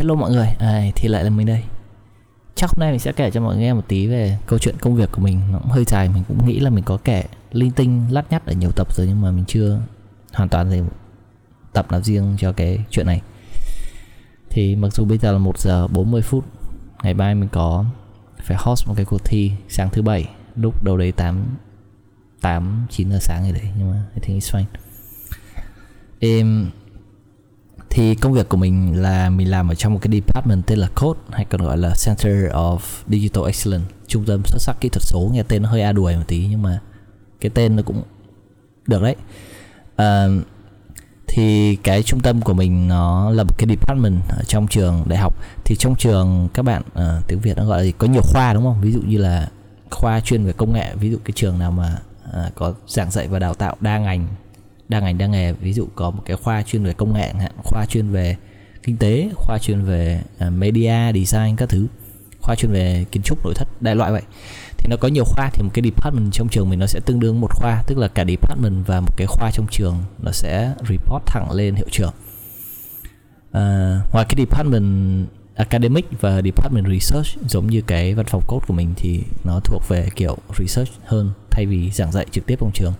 hello mọi người, à, thì lại là mình đây. Chắc hôm nay mình sẽ kể cho mọi người nghe một tí về câu chuyện công việc của mình. Nó cũng hơi dài, mình cũng nghĩ là mình có kể linh tinh lắt nhắt ở nhiều tập rồi Nhưng mà mình chưa hoàn toàn gì tập nào riêng cho cái chuyện này. Thì mặc dù bây giờ là 1 giờ 40 phút Ngày mai mình có phải host một cái cuộc thi sáng thứ bảy Lúc đầu đấy 8 8 9 giờ sáng rồi đấy Nhưng mà I think it's fine. Em thì công việc của mình là mình làm ở trong một cái department tên là Code hay còn gọi là Center of Digital Excellence trung tâm xuất sắc kỹ thuật số nghe tên nó hơi a đuổi một tí nhưng mà cái tên nó cũng được đấy. À, thì cái trung tâm của mình nó là một cái department ở trong trường đại học. Thì trong trường các bạn uh, tiếng Việt nó gọi là gì? có nhiều khoa đúng không? Ví dụ như là khoa chuyên về công nghệ ví dụ cái trường nào mà uh, có giảng dạy và đào tạo đa ngành đa ngành đa nghề. Ví dụ có một cái khoa chuyên về công nghệ hạn khoa chuyên về kinh tế khoa chuyên về à, media design các thứ khoa chuyên về kiến trúc nội thất đại loại vậy. Thì nó có nhiều khoa thì một cái department trong trường mình nó sẽ tương đương một khoa tức là cả department và một cái khoa trong trường nó sẽ report thẳng lên hiệu trưởng. À, ngoài cái department academic và department research giống như cái văn phòng code của mình thì nó thuộc về kiểu research hơn thay vì giảng dạy trực tiếp trong trường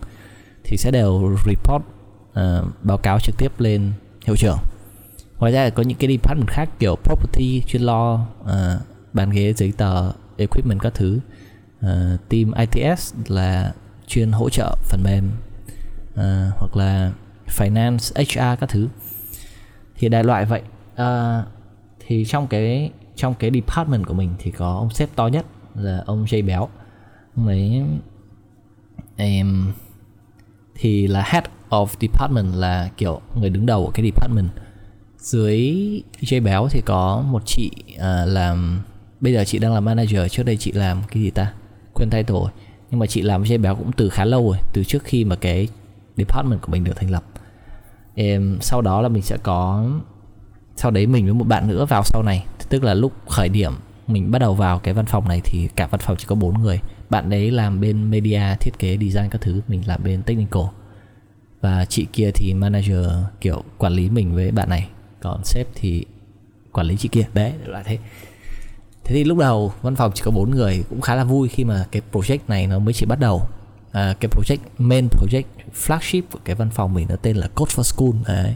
thì sẽ đều report uh, báo cáo trực tiếp lên hiệu trưởng. Ngoài ra có những cái department khác kiểu property chuyên lo uh, bàn ghế giấy tờ equipment các thứ. Uh, team ITS là chuyên hỗ trợ phần mềm uh, hoặc là finance HR các thứ. Thì đại loại vậy. Uh, thì trong cái trong cái department của mình thì có ông sếp to nhất là ông Jay béo. Ông ấy em thì là head of department là kiểu người đứng đầu của cái department. Dưới J béo thì có một chị uh, làm bây giờ chị đang làm manager trước đây chị làm cái gì ta? Quên thay rồi. Nhưng mà chị làm với J béo cũng từ khá lâu rồi từ trước khi mà cái department của mình được thành lập. Em sau đó là mình sẽ có sau đấy mình với một bạn nữa vào sau này. Tức là lúc khởi điểm mình bắt đầu vào cái văn phòng này thì cả văn phòng chỉ có bốn người. Bạn đấy làm bên media thiết kế design các thứ mình làm bên technical. Và chị kia thì manager kiểu quản lý mình với bạn này. Còn sếp thì quản lý chị kia. Đấy loại thế. Thế thì lúc đầu văn phòng chỉ có bốn người cũng khá là vui khi mà cái project này nó mới chỉ bắt đầu. À, cái project main project flagship của cái văn phòng mình nó tên là Code for School đấy.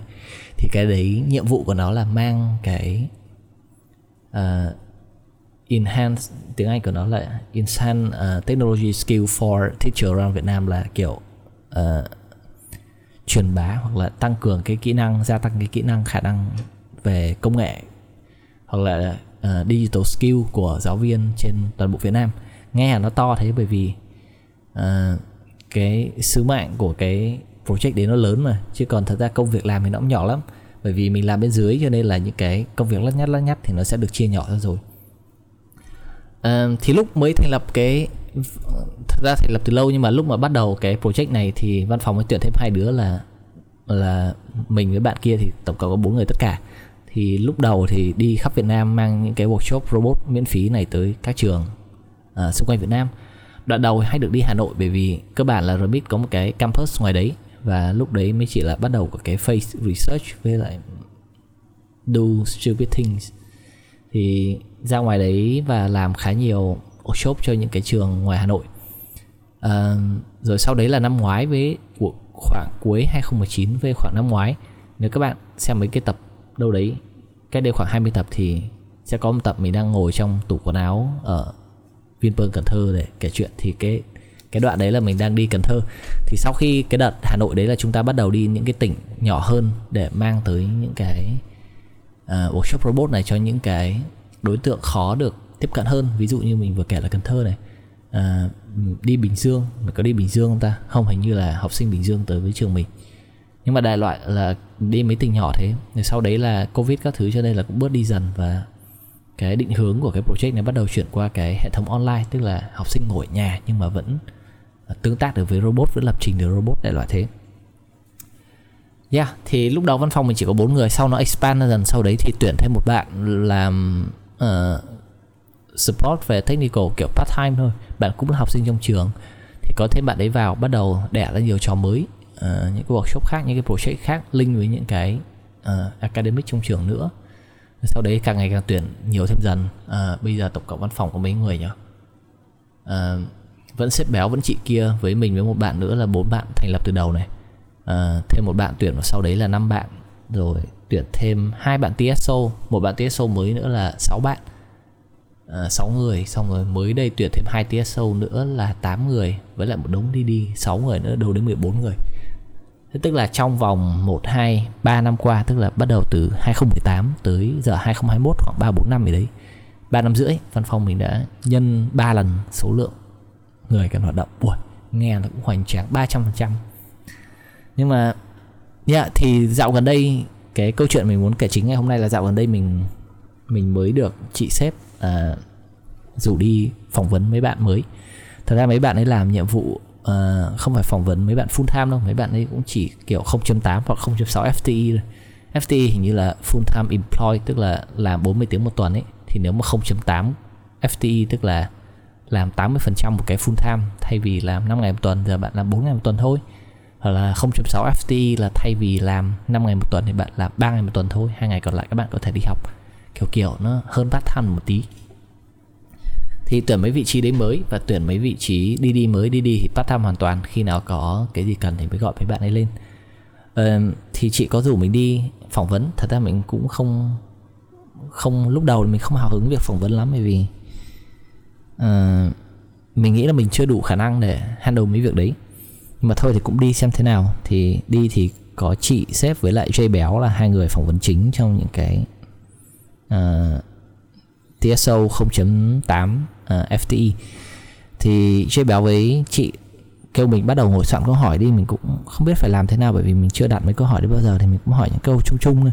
Thì cái đấy nhiệm vụ của nó là mang cái uh, enhance tiếng Anh của nó là enhance uh, technology skill for teacher around Việt Nam là kiểu uh, truyền bá hoặc là tăng cường cái kỹ năng gia tăng cái kỹ năng khả năng về công nghệ hoặc là uh, digital skill của giáo viên trên toàn bộ Việt Nam. Nghe nó to thế bởi vì uh, cái sứ mạng của cái project đấy nó lớn mà chứ còn thật ra công việc làm thì nó cũng nhỏ lắm. Bởi vì mình làm bên dưới cho nên là những cái công việc lắt nhắt lắt nhắt thì nó sẽ được chia nhỏ ra rồi uh, thì lúc mới thành lập cái thật ra thành lập từ lâu nhưng mà lúc mà bắt đầu cái project này thì văn phòng mới tuyển thêm hai đứa là là mình với bạn kia thì tổng cộng có bốn người tất cả. Thì lúc đầu thì đi khắp Việt Nam mang những cái workshop robot miễn phí này tới các trường à, xung quanh Việt Nam. Đoạn đầu hay được đi Hà Nội bởi vì cơ bản là Remit có một cái campus ngoài đấy và lúc đấy mới chỉ là bắt đầu của cái face research với lại do stupid things. Thì ra ngoài đấy và làm khá nhiều workshop cho những cái trường ngoài Hà Nội. À, rồi sau đấy là năm ngoái với khoảng cuối 2019 với khoảng năm ngoái. Nếu các bạn xem mấy cái tập đâu đấy cách đây khoảng 20 tập thì sẽ có một tập mình đang ngồi trong tủ quần áo ở Vinpearl Cần Thơ để kể chuyện. Thì cái cái đoạn đấy là mình đang đi Cần Thơ. Thì sau khi cái đợt Hà Nội đấy là chúng ta bắt đầu đi những cái tỉnh nhỏ hơn để mang tới những cái uh, workshop robot này cho những cái đối tượng khó được tiếp cận hơn. Ví dụ như mình vừa kể là Cần Thơ này. À, đi Bình Dương mình có đi Bình Dương không ta? Không hình như là học sinh Bình Dương tới với trường mình. Nhưng mà đại loại là đi mấy tỉnh nhỏ thế. Rồi sau đấy là covid các thứ cho nên là cũng bớt đi dần và cái định hướng của cái project này bắt đầu chuyển qua cái hệ thống online tức là học sinh ngồi ở nhà nhưng mà vẫn tương tác được với robot vẫn lập trình được robot đại loại thế. Yeah, thì lúc đầu văn phòng mình chỉ có bốn người sau nó expand dần sau đấy thì tuyển thêm một bạn làm uh, support về technical kiểu part time thôi. Bạn cũng là học sinh trong trường. Thì có thêm bạn đấy vào bắt đầu đẻ ra nhiều trò mới. Uh, những cái workshop khác những cái project khác link với những cái uh, academic trong trường nữa. Sau đấy càng ngày càng tuyển nhiều thêm dần. Uh, bây giờ tổng cộng văn phòng có mấy người nhỉ? Uh, vẫn xếp béo vẫn chị kia với mình với một bạn nữa là bốn bạn thành lập từ đầu này. Uh, thêm một bạn tuyển vào sau đấy là năm bạn rồi tuyển thêm hai bạn TSO một bạn TSO mới nữa là 6 bạn. À, 6 người xong rồi mới đây tuyển thêm hai TSO nữa là 8 người với lại một đống đi đi 6 người nữa đâu đến 14 người. Thế tức là trong vòng 1, 2, 3 năm qua Tức là bắt đầu từ 2018 tới giờ 2021 khoảng 3, 4 năm gì đấy 3 năm rưỡi văn phòng mình đã nhân 3 lần số lượng người cần hoạt động. Ui, nghe nó cũng hoành tráng 300% Nhưng mà yeah, thì dạo gần đây cái câu chuyện mình muốn kể chính ngày hôm nay là dạo gần đây mình mình mới được chị sếp uh, rủ đi phỏng vấn mấy bạn mới. Thật ra mấy bạn ấy làm nhiệm vụ uh, không phải phỏng vấn mấy bạn full time đâu. Mấy bạn ấy cũng chỉ kiểu 0.8 hoặc 0.6 FTE thôi. FTE hình như là full time employed tức là làm 40 tiếng một tuần ấy. Thì nếu mà 0.8 FTE tức là làm 80% một cái full time thay vì làm 5 ngày một tuần giờ bạn làm 4 ngày một tuần thôi hoặc là 0.6 FTE là thay vì làm 5 ngày một tuần thì bạn làm 3 ngày một tuần thôi hai ngày còn lại các bạn có thể đi học. Kiểu kiểu nó hơn part time một tí. Thì tuyển mấy vị trí đấy mới và tuyển mấy vị trí đi đi mới đi đi thì part time hoàn toàn khi nào có cái gì cần thì mới gọi mấy bạn ấy lên. Uh, thì chị có rủ mình đi phỏng vấn. Thật ra mình cũng không không lúc đầu mình không hào hứng việc phỏng vấn lắm bởi vì uh, mình nghĩ là mình chưa đủ khả năng để handle mấy việc đấy nhưng mà thôi thì cũng đi xem thế nào. Thì đi thì có chị sếp với lại Jay béo là hai người phỏng vấn chính trong những cái uh, TSO 0.8 uh, FTE thì Jay béo với chị kêu mình bắt đầu ngồi soạn câu hỏi đi. Mình cũng không biết phải làm thế nào bởi vì mình chưa đặt mấy câu hỏi đấy bao giờ thì mình cũng hỏi những câu chung chung thôi.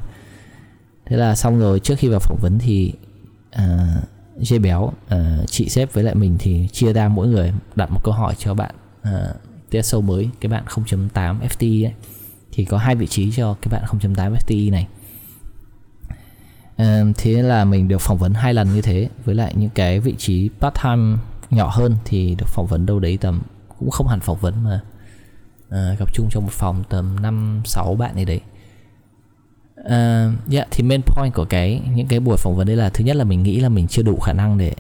Thế là xong rồi trước khi vào phỏng vấn thì uh, Jay béo uh, chị sếp với lại mình thì chia ra mỗi người đặt một câu hỏi cho bạn uh, TSO mới cái bạn 0.8 FTE ấy thì có hai vị trí cho cái bạn 0.8 FTE này. Thế là mình được phỏng vấn hai lần như thế. Với lại những cái vị trí part time nhỏ hơn thì được phỏng vấn đâu đấy tầm cũng không hẳn phỏng vấn mà uh, gặp chung trong một phòng tầm 5 6 bạn này đấy. Uh, yeah, thì main point của cái những cái buổi phỏng vấn đấy là thứ nhất là mình nghĩ là mình chưa đủ khả năng để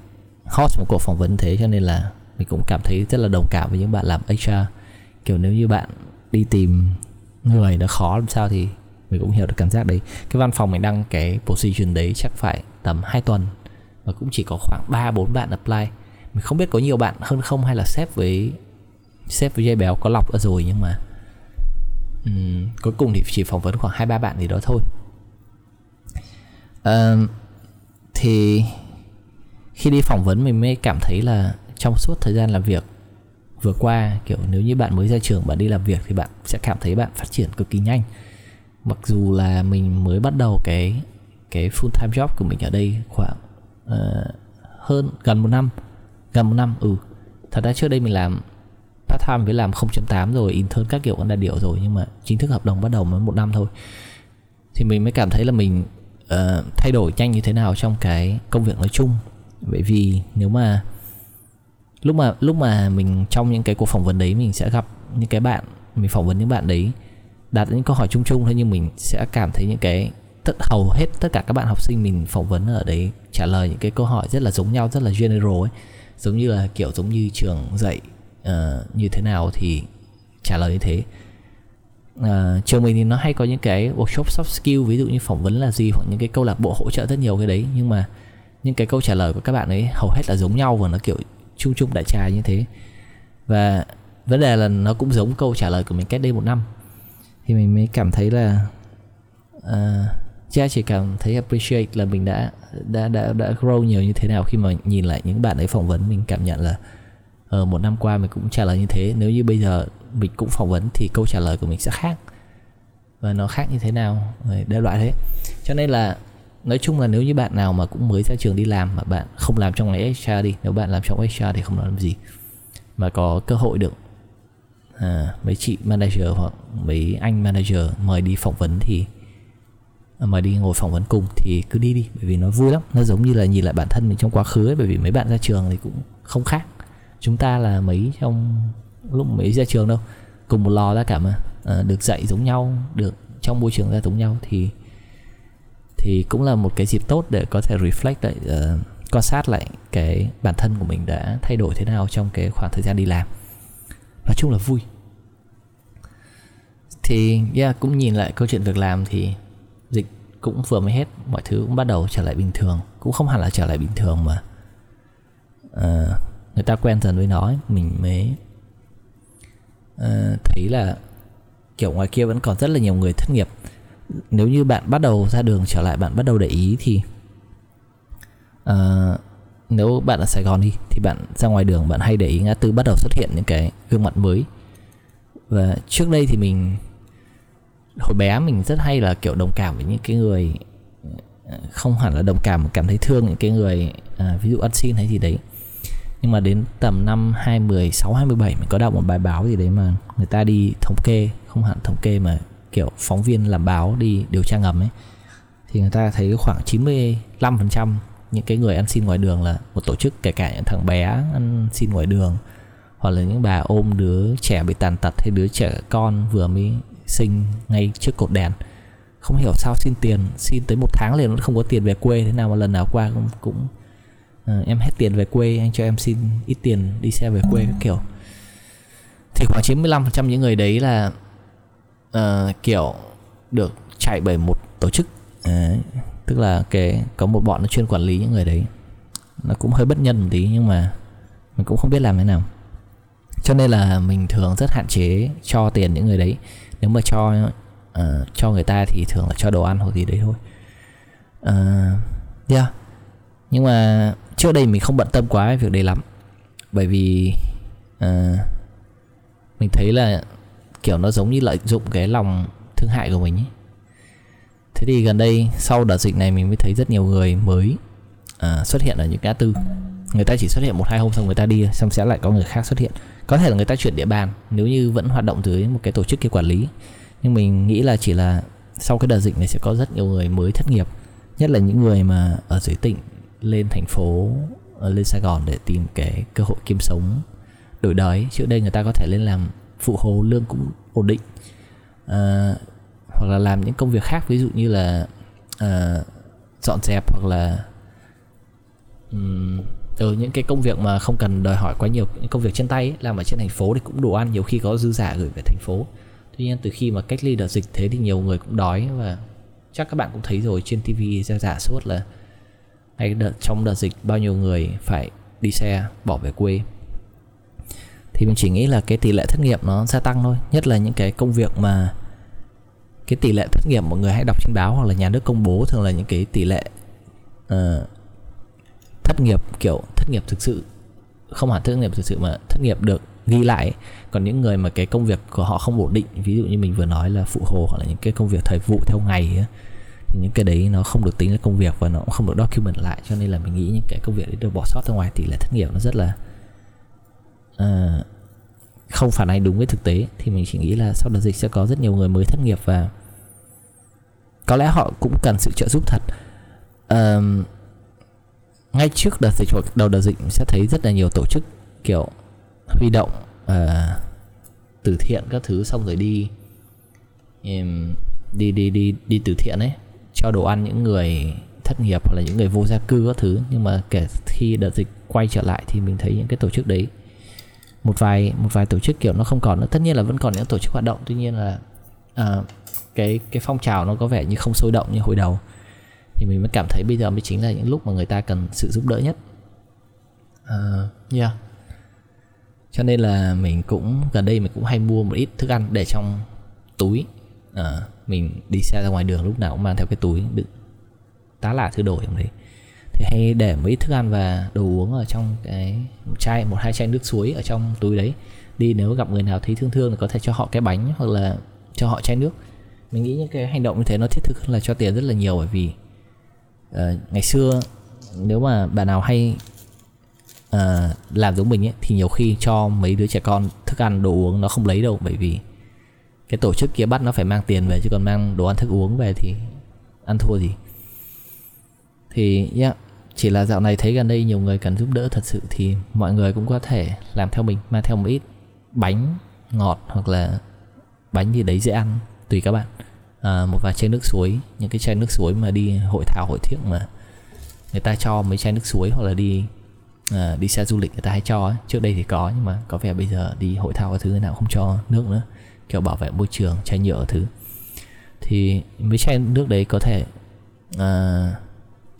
host một cuộc phỏng vấn thế cho nên là mình cũng cảm thấy rất là đồng cảm với những bạn làm HR kiểu nếu như bạn đi tìm người nó khó làm sao thì mình cũng hiểu được cảm giác đấy. Cái văn phòng mình đăng cái position đấy chắc phải tầm 2 tuần và cũng chỉ có khoảng 3 4 bạn apply. Mình không biết có nhiều bạn hơn không hay là sếp với sếp với dây béo có lọc ở rồi nhưng mà um, cuối cùng thì chỉ phỏng vấn khoảng hai ba bạn gì đó thôi. Uh, thì khi đi phỏng vấn mình mới cảm thấy là trong suốt thời gian làm việc vừa qua kiểu nếu như bạn mới ra trường bạn đi làm việc thì bạn sẽ cảm thấy bạn phát triển cực kỳ nhanh. Mặc dù là mình mới bắt đầu cái cái full time job của mình ở đây khoảng uh, hơn gần một năm gần một năm ừ. Thật ra trước đây mình làm part time với làm 0.8 rồi intern các kiểu còn đại điều rồi nhưng mà chính thức hợp đồng bắt đầu mới một năm thôi. Thì mình mới cảm thấy là mình uh, thay đổi nhanh như thế nào trong cái công việc nói chung. Bởi vì nếu mà lúc mà lúc mà mình trong những cái cuộc phỏng vấn đấy mình sẽ gặp những cái bạn mình phỏng vấn những bạn đấy đặt những câu hỏi chung chung thôi nhưng mình sẽ cảm thấy những cái tất hầu hết tất cả các bạn học sinh mình phỏng vấn ở đấy trả lời những cái câu hỏi rất là giống nhau rất là general ấy. Giống như là kiểu giống như trường dạy uh, như thế nào thì trả lời như thế. Uh, trường mình thì nó hay có những cái workshop soft skill ví dụ như phỏng vấn là gì hoặc những cái câu lạc bộ hỗ trợ rất nhiều cái đấy nhưng mà những cái câu trả lời của các bạn ấy hầu hết là giống nhau và nó kiểu chung chung đại trà như thế. Và vấn đề là nó cũng giống câu trả lời của mình cách đây một năm. Thì mình mới cảm thấy là à, uh, cha chỉ cảm thấy appreciate là mình đã đã đã đã grow nhiều như thế nào khi mà nhìn lại những bạn ấy phỏng vấn. Mình cảm nhận là ở uh, một năm qua mình cũng trả lời như thế. Nếu như bây giờ mình cũng phỏng vấn thì câu trả lời của mình sẽ khác. Và nó khác như thế nào đại loại thế cho nên là nói chung là nếu như bạn nào mà cũng mới ra trường đi làm mà bạn không làm trong ngành HR đi nếu bạn làm trong HR thì không làm gì. Mà có cơ hội được à, mấy chị manager hoặc mấy anh manager mời đi phỏng vấn thì à, mời đi ngồi phỏng vấn cùng thì cứ đi đi bởi vì nó vui lắm. Nó giống như là nhìn lại bản thân mình trong quá khứ ấy bởi vì mấy bạn ra trường thì cũng không khác. Chúng ta là mấy trong lúc mấy ra trường đâu cùng một lò ra cả mà à, được dạy giống nhau được trong môi trường ra giống nhau thì thì cũng là một cái dịp tốt để có thể reflect lại uh, quan sát lại cái bản thân của mình đã thay đổi thế nào trong cái khoảng thời gian đi làm. Nói chung là vui. Thì yeah cũng nhìn lại câu chuyện việc làm thì dịch cũng vừa mới hết mọi thứ cũng bắt đầu trở lại bình thường. Cũng không hẳn là trở lại bình thường mà uh, người ta quen dần với nó mình mới uh, thấy là kiểu ngoài kia vẫn còn rất là nhiều người thất nghiệp nếu như bạn bắt đầu ra đường trở lại bạn bắt đầu để ý thì uh, nếu bạn ở Sài Gòn đi thì bạn ra ngoài đường bạn hay để ý ngã tư bắt đầu xuất hiện những cái gương mặt mới. Và trước đây thì mình hồi bé mình rất hay là kiểu đồng cảm với những cái người ờ, không hẳn là đồng cảm mà cảm thấy thương những cái người à, ví dụ ăn xin hay gì đấy. Nhưng mà đến tầm năm 2016 27 mình có đọc một bài báo gì đấy mà người ta đi thống kê không hẳn thống kê mà kiểu phóng viên làm báo đi điều tra ngầm ấy thì người ta thấy khoảng 95% những cái người ăn xin ngoài đường là một tổ chức kể cả những thằng bé ăn xin ngoài đường hoặc là những bà ôm đứa trẻ bị tàn tật hay đứa trẻ con vừa mới sinh ngay trước cột đèn. Không hiểu sao xin tiền xin tới một tháng liền vẫn không có tiền về quê thế nào mà lần nào qua cũng cũng uh, em hết tiền về quê anh cho em xin ít tiền đi xe về quê các kiểu. Thì khoảng 95% những người đấy là uh, kiểu được chạy bởi một tổ chức. Đấy. tức là cái có một bọn nó chuyên quản lý những người đấy. Nó cũng hơi bất nhân một tí nhưng mà mình cũng không biết làm thế nào. Cho nên là mình thường rất hạn chế cho tiền những người đấy. Nếu mà cho uh, cho người ta thì thường là cho đồ ăn hoặc gì đấy thôi. Uh, yeah. Nhưng mà trước đây mình không bận tâm quá việc đấy lắm. Bởi vì uh, mình thấy là kiểu nó giống như lợi dụng cái lòng thương hại của mình ấy. thế thì gần đây sau đợt dịch này mình mới thấy rất nhiều người mới à, xuất hiện ở những ngã tư. Người ta chỉ xuất hiện một hai hôm xong người ta đi xong sẽ lại có người khác xuất hiện. Có thể là người ta chuyển địa bàn nếu như vẫn hoạt động dưới một cái tổ chức kia quản lý. Nhưng mình nghĩ là chỉ là sau cái đợt dịch này sẽ có rất nhiều người mới thất nghiệp. Nhất là những người mà ở dưới tỉnh lên thành phố lên Sài Gòn để tìm cái cơ hội kiếm sống đổi đời trước đây người ta có thể lên làm phụ hồ lương cũng ổn định. À, hoặc là làm những công việc khác ví dụ như là à, dọn dẹp hoặc là um, những cái công việc mà không cần đòi hỏi quá nhiều những công việc trên tay ấy, làm ở trên thành phố thì cũng đủ ăn nhiều khi có dư giả gửi về thành phố. Tuy nhiên từ khi mà cách ly đợt dịch thế thì nhiều người cũng đói và chắc các bạn cũng thấy rồi trên tv ra giả suốt là hay đợt trong đợt dịch bao nhiêu người phải đi xe bỏ về quê thì mình chỉ nghĩ là cái tỷ lệ thất nghiệp nó gia tăng thôi. Nhất là những cái công việc mà cái tỷ lệ thất nghiệp mọi người hay đọc trên báo hoặc là nhà nước công bố thường là những cái tỷ lệ uh, thất nghiệp kiểu thất nghiệp thực sự không hẳn thất nghiệp thực sự mà thất nghiệp được ghi lại. Còn những người mà cái công việc của họ không ổn định ví dụ như mình vừa nói là phụ hồ hoặc là những cái công việc thời vụ theo ngày ấy, thì những cái đấy nó không được tính là công việc và nó cũng không được document lại. Cho nên là mình nghĩ những cái công việc đấy được bỏ sót ra ngoài tỷ lệ thất nghiệp nó rất là uh, không phản ánh đúng với thực tế thì mình chỉ nghĩ là sau đợt dịch sẽ có rất nhiều người mới thất nghiệp và có lẽ họ cũng cần sự trợ giúp thật. Uh, ngay trước đợt dịch hoặc đầu đợt dịch sẽ thấy rất là nhiều tổ chức kiểu huy động uh, từ thiện các thứ xong rồi đi um, đi đi đi đi từ thiện ấy cho đồ ăn những người thất nghiệp hoặc là những người vô gia cư các thứ. Nhưng mà kể khi đợt dịch quay trở lại thì mình thấy những cái tổ chức đấy một vài một vài tổ chức kiểu nó không còn nữa. Tất nhiên là vẫn còn những tổ chức hoạt động tuy nhiên là à, cái cái phong trào nó có vẻ như không sôi động như hồi đầu. Thì mình mới cảm thấy bây giờ mới chính là những lúc mà người ta cần sự giúp đỡ nhất. Uh, yeah. Cho nên là mình cũng gần đây mình cũng hay mua một ít thức ăn để trong túi. Uh, mình đi xe ra ngoài đường lúc nào cũng mang theo cái túi. Đựng tá là thứ đồ trong đấy thì hay để mấy thức ăn và đồ uống ở trong cái một chai một hai chai nước suối ở trong túi đấy. Đi nếu gặp người nào thấy thương thương thì có thể cho họ cái bánh hoặc là cho họ chai nước. Mình nghĩ những cái hành động như thế nó thiết thực hơn là cho tiền rất là nhiều bởi vì uh, ngày xưa nếu mà bà nào hay uh, làm giống mình ấy thì nhiều khi cho mấy đứa trẻ con thức ăn đồ uống nó không lấy đâu. Bởi vì cái tổ chức kia bắt nó phải mang tiền về chứ còn mang đồ ăn thức uống về thì ăn thua gì thì yeah, chỉ là dạo này thấy gần đây nhiều người cần giúp đỡ thật sự thì mọi người cũng có thể làm theo mình mang theo một ít bánh ngọt hoặc là bánh gì đấy dễ ăn tùy các bạn. À, một vài chai nước suối những cái chai nước suối mà đi hội thảo hội thiện mà người ta cho mấy chai nước suối hoặc là đi à, đi xe du lịch người ta hay cho ấy. trước đây thì có nhưng mà có vẻ bây giờ đi hội thao cái thứ nào không cho nước nữa. Kiểu bảo vệ môi trường chai nhựa thứ. Thì mấy chai nước đấy có thể à,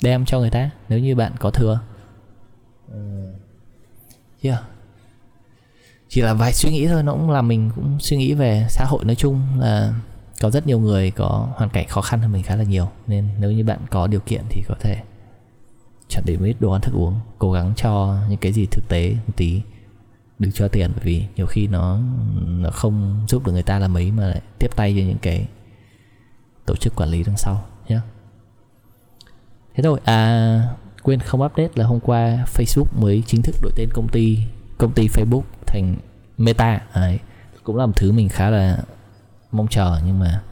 đem cho người ta nếu như bạn có thừa. Yeah chỉ là vài suy nghĩ thôi nó cũng làm mình cũng suy nghĩ về xã hội nói chung là có rất nhiều người có hoàn cảnh khó khăn hơn mình khá là nhiều. Nên nếu như bạn có điều kiện thì có thể chọn để ít đồ ăn thức uống cố gắng cho những cái gì thực tế một tí đừng cho tiền bởi vì nhiều khi nó nó không giúp được người ta là mấy mà lại tiếp tay cho những cái tổ chức quản lý đằng sau thế thôi à quên không update là hôm qua Facebook mới chính thức đổi tên công ty công ty Facebook thành Meta đấy cũng là một thứ mình khá là mong chờ nhưng mà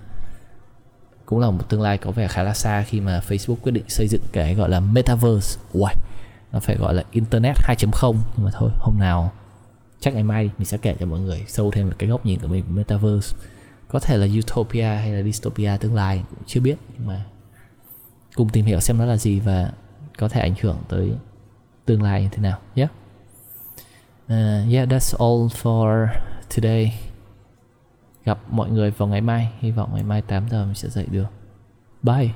cũng là một tương lai có vẻ khá là xa khi mà Facebook quyết định xây dựng cái gọi là metaverse. Uầy, nó phải gọi là internet 2.0 nhưng mà thôi, hôm nào chắc ngày mai mình sẽ kể cho mọi người sâu thêm về cái góc nhìn của mình về metaverse. Có thể là utopia hay là dystopia tương lai cũng chưa biết nhưng mà cùng tìm hiểu xem nó là gì và có thể ảnh hưởng tới tương lai như thế nào nhé. Yeah? Uh, yeah, that's all for today gặp mọi người vào ngày mai hy vọng ngày mai 8 giờ mình sẽ dậy được bye